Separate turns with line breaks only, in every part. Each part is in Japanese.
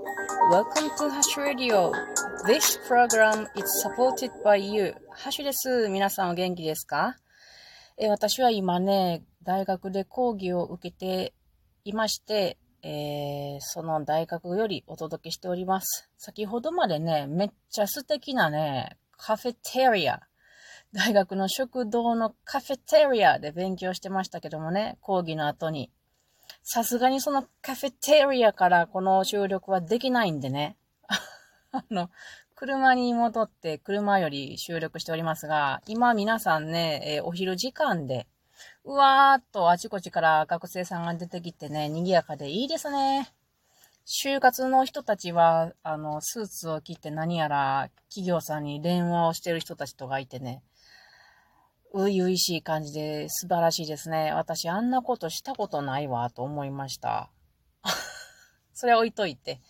Welcome to Hash Radio. This program is supported by you. ハッシュです。皆さんお元気ですか？え私は今ね、大学で講義を受けていまして、えー、その大学よりお届けしております。先ほどまでね、めっちゃ素敵なね、カフェテリア。大学の食堂のカフェテリアで勉強してましたけどもね、講義の後に。さすがにそのカフェテリアからこの収録はできないんでね。あの、車に戻って車より収録しておりますが、今皆さんね、えー、お昼時間で、うわーっとあちこちから学生さんが出てきてね、賑やかでいいですね。就活の人たちは、あの、スーツを着て何やら企業さんに電話をしてる人たちとかいてね、う々しい感じで素晴らしいですね。私あんなことしたことないわと思いました。それは置いといて。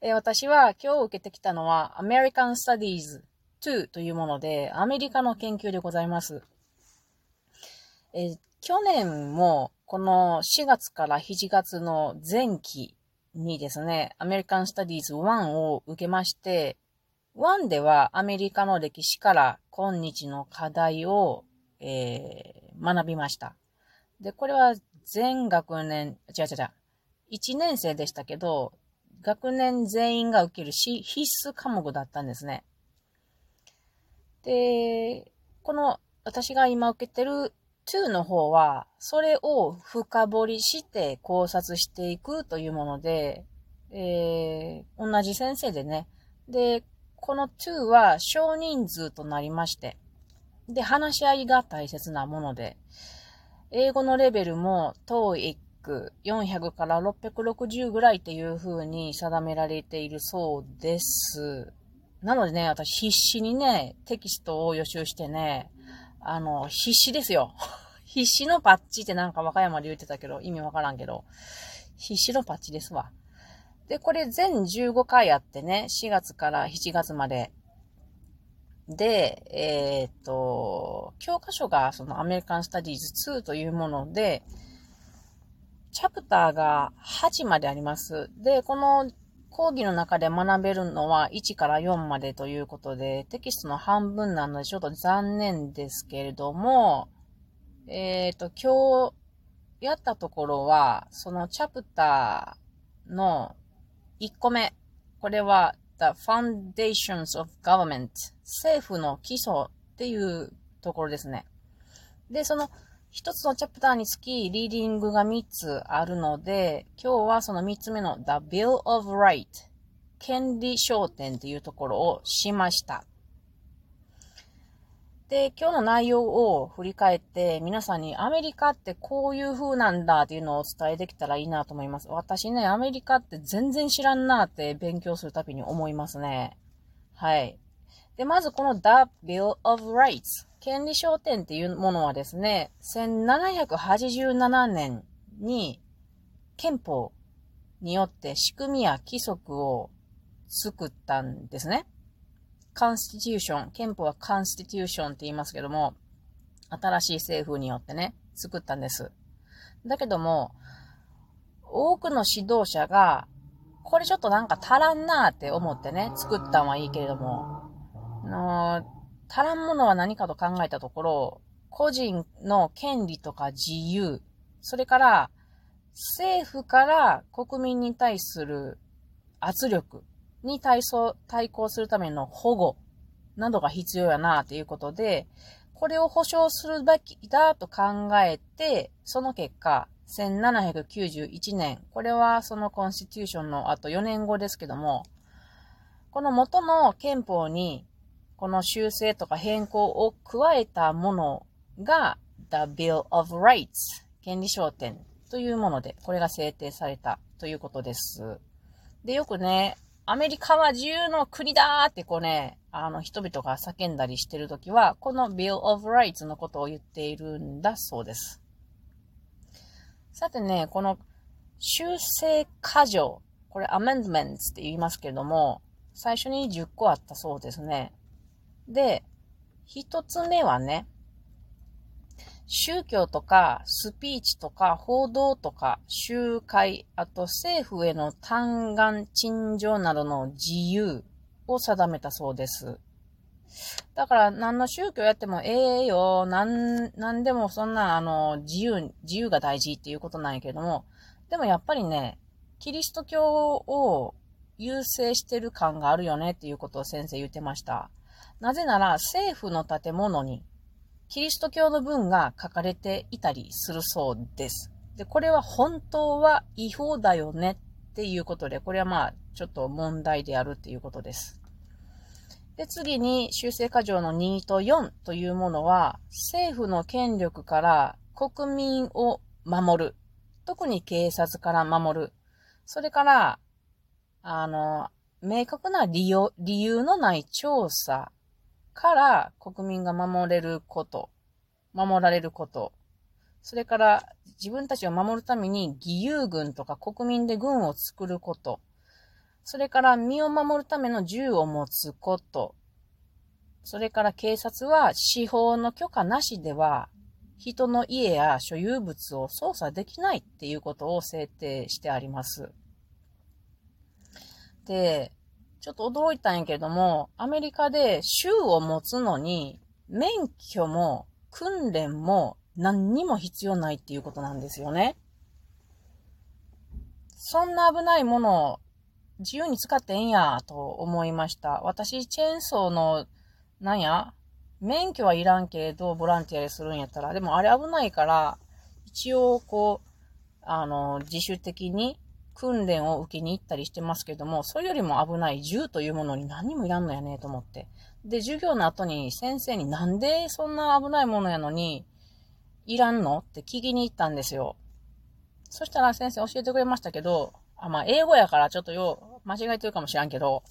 え、私は今日受けてきたのは American Studies 2というもので、アメリカの研究でございます。え、去年もこの4月から7月の前期にですね、American Studies 1を受けまして、1ではアメリカの歴史から今日の課題をえー、学びました。で、これは全学年、違う違う違う、1年生でしたけど、学年全員が受けるし、必須科目だったんですね。で、この私が今受けてる2の方は、それを深掘りして考察していくというもので、えー、同じ先生でね。で、この2は少人数となりまして、で、話し合いが大切なもので、英語のレベルも TOEIC 400から660ぐらいっていう風に定められているそうです。なのでね、私必死にね、テキストを予習してね、あの、必死ですよ。必死のパッチってなんか和歌山で言ってたけど、意味わからんけど、必死のパッチですわ。で、これ全15回あってね、4月から7月までで、えっ、と、教科書がそのアメリカンスタディーズ2というもので、チャプターが8まであります。で、この講義の中で学べるのは1から4までということで、テキストの半分なのでちょっと残念ですけれども、えっ、と、今日やったところは、そのチャプターの1個目、これは The Foundations of Government 政府の基礎っていうところですね。で、その一つのチャプターにつきリーディングが3つあるので、今日はその3つ目の The Bill of Right 権利焦点っていうところをしました。で、今日の内容を振り返って、皆さんにアメリカってこういう風なんだっていうのをお伝えできたらいいなと思います。私ね、アメリカって全然知らんなって勉強するたびに思いますね。はい。で、まずこの The Bill of Rights 権利商店っていうものはですね、1787年に憲法によって仕組みや規則を作ったんですね。constitution、憲法は constitution って言いますけども、新しい政府によってね、作ったんです。だけども、多くの指導者が、これちょっとなんか足らんなーって思ってね、作ったんはいいけれども、の足らんものは何かと考えたところ、個人の権利とか自由、それから政府から国民に対する圧力、に対対抗するための保護などが必要やなということで、これを保障するべきだと考えて、その結果、1791年、これはそのコンスティテューションのあと4年後ですけども、この元の憲法にこの修正とか変更を加えたものが The Bill of Rights 権利商店というもので、これが制定されたということです。で、よくね、アメリカは自由の国だってこうね、あの人々が叫んだりしてるときは、この Bill of Rights のことを言っているんだそうです。さてね、この修正過剰、これ amendments って言いますけれども、最初に10個あったそうですね。で、一つ目はね、宗教とかスピーチとか報道とか集会、あと政府への嘆願陳情などの自由を定めたそうです。だから何の宗教やってもええよ、なん、なんでもそんなあの自由、自由が大事っていうことなんやけども、でもやっぱりね、キリスト教を優勢してる感があるよねっていうことを先生言ってました。なぜなら政府の建物にキリスト教の文が書かれていたりするそうです。で、これは本当は違法だよねっていうことで、これはまあ、ちょっと問題であるっていうことです。で、次に修正過剰の2と4というものは、政府の権力から国民を守る。特に警察から守る。それから、あの、明確な理由理由のない調査から国民が守れること、守られること、それから自分たちを守るために義勇軍とか国民で軍を作ること、それから身を守るための銃を持つこと、それから警察は司法の許可なしでは人の家や所有物を操作できないっていうことを制定してあります。で、ちょっと驚いたんやけども、アメリカで州を持つのに、免許も訓練も何にも必要ないっていうことなんですよね。そんな危ないものを自由に使ってんやと思いました。私、チェーンソーの、なんや免許はいらんけど、ボランティアでするんやったら、でもあれ危ないから、一応、こう、あの、自主的に訓練を受けに行ったりしてますけども、それよりも危ない銃というものに何にもいらんのやねと思って。で、授業の後に先生になんでそんな危ないものやのに、いらんの？って聞きに行ったんですよ。そしたら先生教えてくれましたけど、あ、まあ、英語やからちょっとよう、間違えてるかもしらんけど、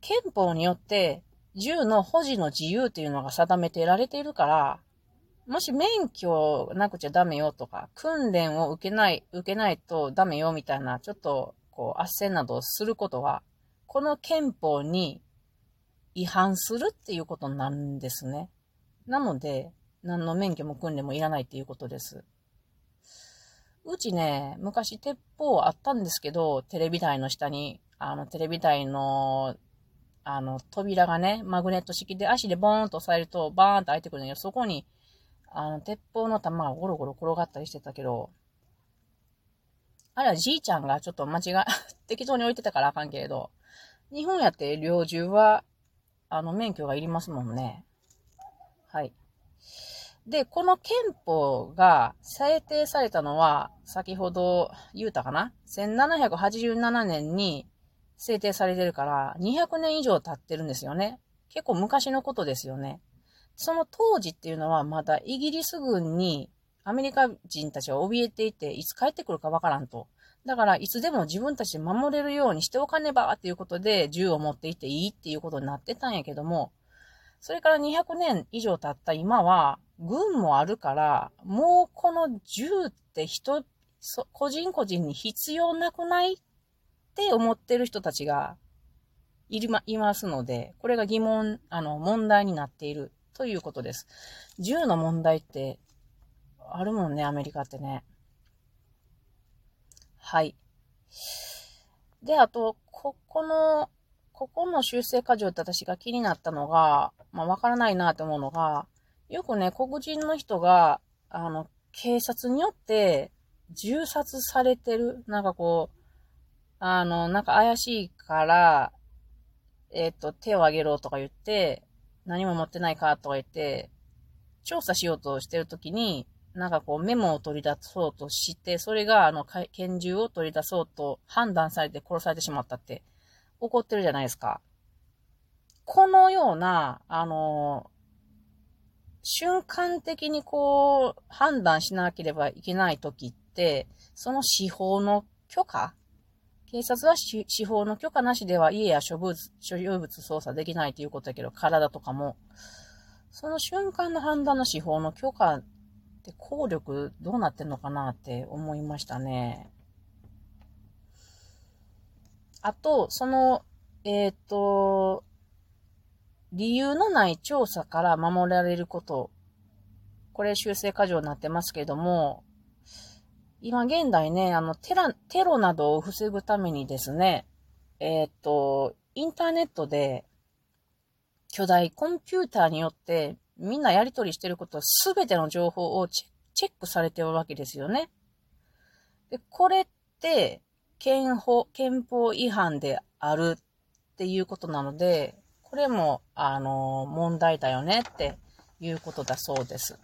憲法によって銃の保持の自由というのが定めてられているから、もし免許なくちゃダメよとか、訓練を受けない、受けないとダメよみたいな、ちょっと、こう、斡旋などをすることは、この憲法に違反するっていうことなんですね。なので、何の免許も訓練もいらないっていうことです。うちね、昔鉄砲あったんですけど、テレビ台の下に、あの、テレビ台の、あの、扉がね、マグネット式で足でボーンと押さえると、バーンと開いてくるんだけど、そこにあの、鉄砲の弾がゴロゴロ転がったりしてたけど、あれはじいちゃんがちょっと間違い、適当に置いてたからあかんけれど、日本やって猟銃は、あの、免許がいりますもんね。はい。で、この憲法が制定されたのは、先ほど言うたかな ?1787 年に制定されてるから、200年以上経ってるんですよね。結構昔のことですよね。その当時っていうのはまだイギリス軍にアメリカ人たちは怯えていて、いつ帰ってくるかわからんと。だから、いつでも自分たち守れるようにしておかねばっていうことで、銃を持っていていいっていうことになってたんやけども、それから200年以上経った今は、軍もあるから、もうこの銃って人、個人個人に必要なくないって思ってる人たちがいりま、いますので、これが疑問、あの、問題になっているということです。銃の問題ってあるもんね、アメリカってね。はい。で、あと、ここの、ここの修正過剰って私が気になったのが、まあ、わからないなって思うのが、よくね、黒人の人が、あの、警察によって銃殺されてる。なんかこう、あの、なんか怪しいから、えっ、ー、と、手を挙げろとか言って、何も持ってないかとか言って、調査しようとしてるときに、なんかこうメモを取り出そうとして、それがあの拳銃を取り出そうと判断されて殺されてしまったって怒ってるじゃないですか。このような、あの、瞬間的にこう判断しなければいけないときって、その司法の許可警察は司法の許可なしでは家や所物、所有物操作できないということだけど、体とかも、その瞬間の判断の司法の許可って効力どうなってんのかなって思いましたね。あと、その、えっ、ー、と、理由のない調査から守られることこれ修正過剰になってますけども、今現代ね、あの、テラ、テロなどを防ぐためにですね、えー、っと、インターネットで巨大コンピューターによってみんなやり取りしてることすべての情報をチェックされてるわけですよね。で、これって、憲法、憲法違反であるっていうことなので、これも、あの、問題だよねっていうことだそうです。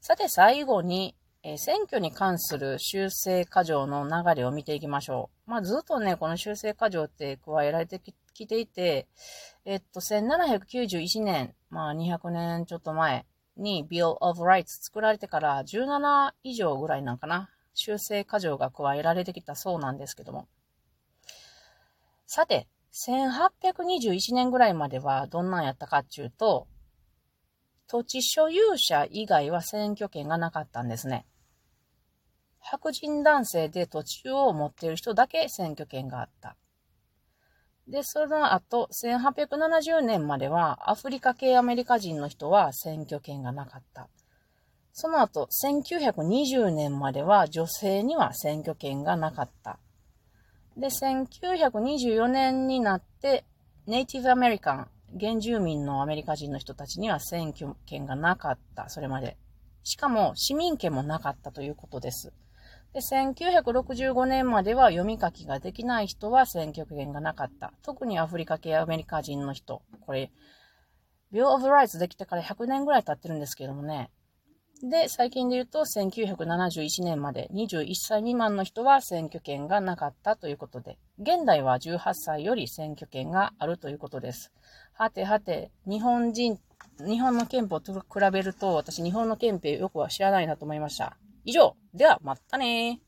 さて最後に、え、選挙に関する修正過剰の流れを見ていきましょう。まあ、ずっとね、この修正過剰って加えられてきていて、えっと、1791年、まあ、200年ちょっと前に Bill of Rights 作られてから17以上ぐらいなんかな、修正過剰が加えられてきたそうなんですけども。さて、1821年ぐらいまではどんなんやったかっていうと、土地所有者以外は選挙権がなかったんですね。白人男性で土地を持っている人だけ選挙権があった。で、その後、1870年まではアフリカ系アメリカ人の人は選挙権がなかった。その後、1920年までは女性には選挙権がなかった。で、1924年になって、ネイティブアメリカン、原住民のアメリカ人の人たちには選挙権がなかった、それまで。しかも市民権もなかったということです。で、1965年までは読み書きができない人は選挙権がなかった。特にアフリカ系アメリカ人の人。これ、Bill of Rights できてから100年ぐらい経ってるんですけどもね。で、最近で言うと1971年まで21歳未満の人は選挙権がなかったということで、現代は18歳より選挙権があるということです。はてはて、日本人、日本の憲法と比べると、私日本の憲法よくは知らないなと思いました。以上。では、またね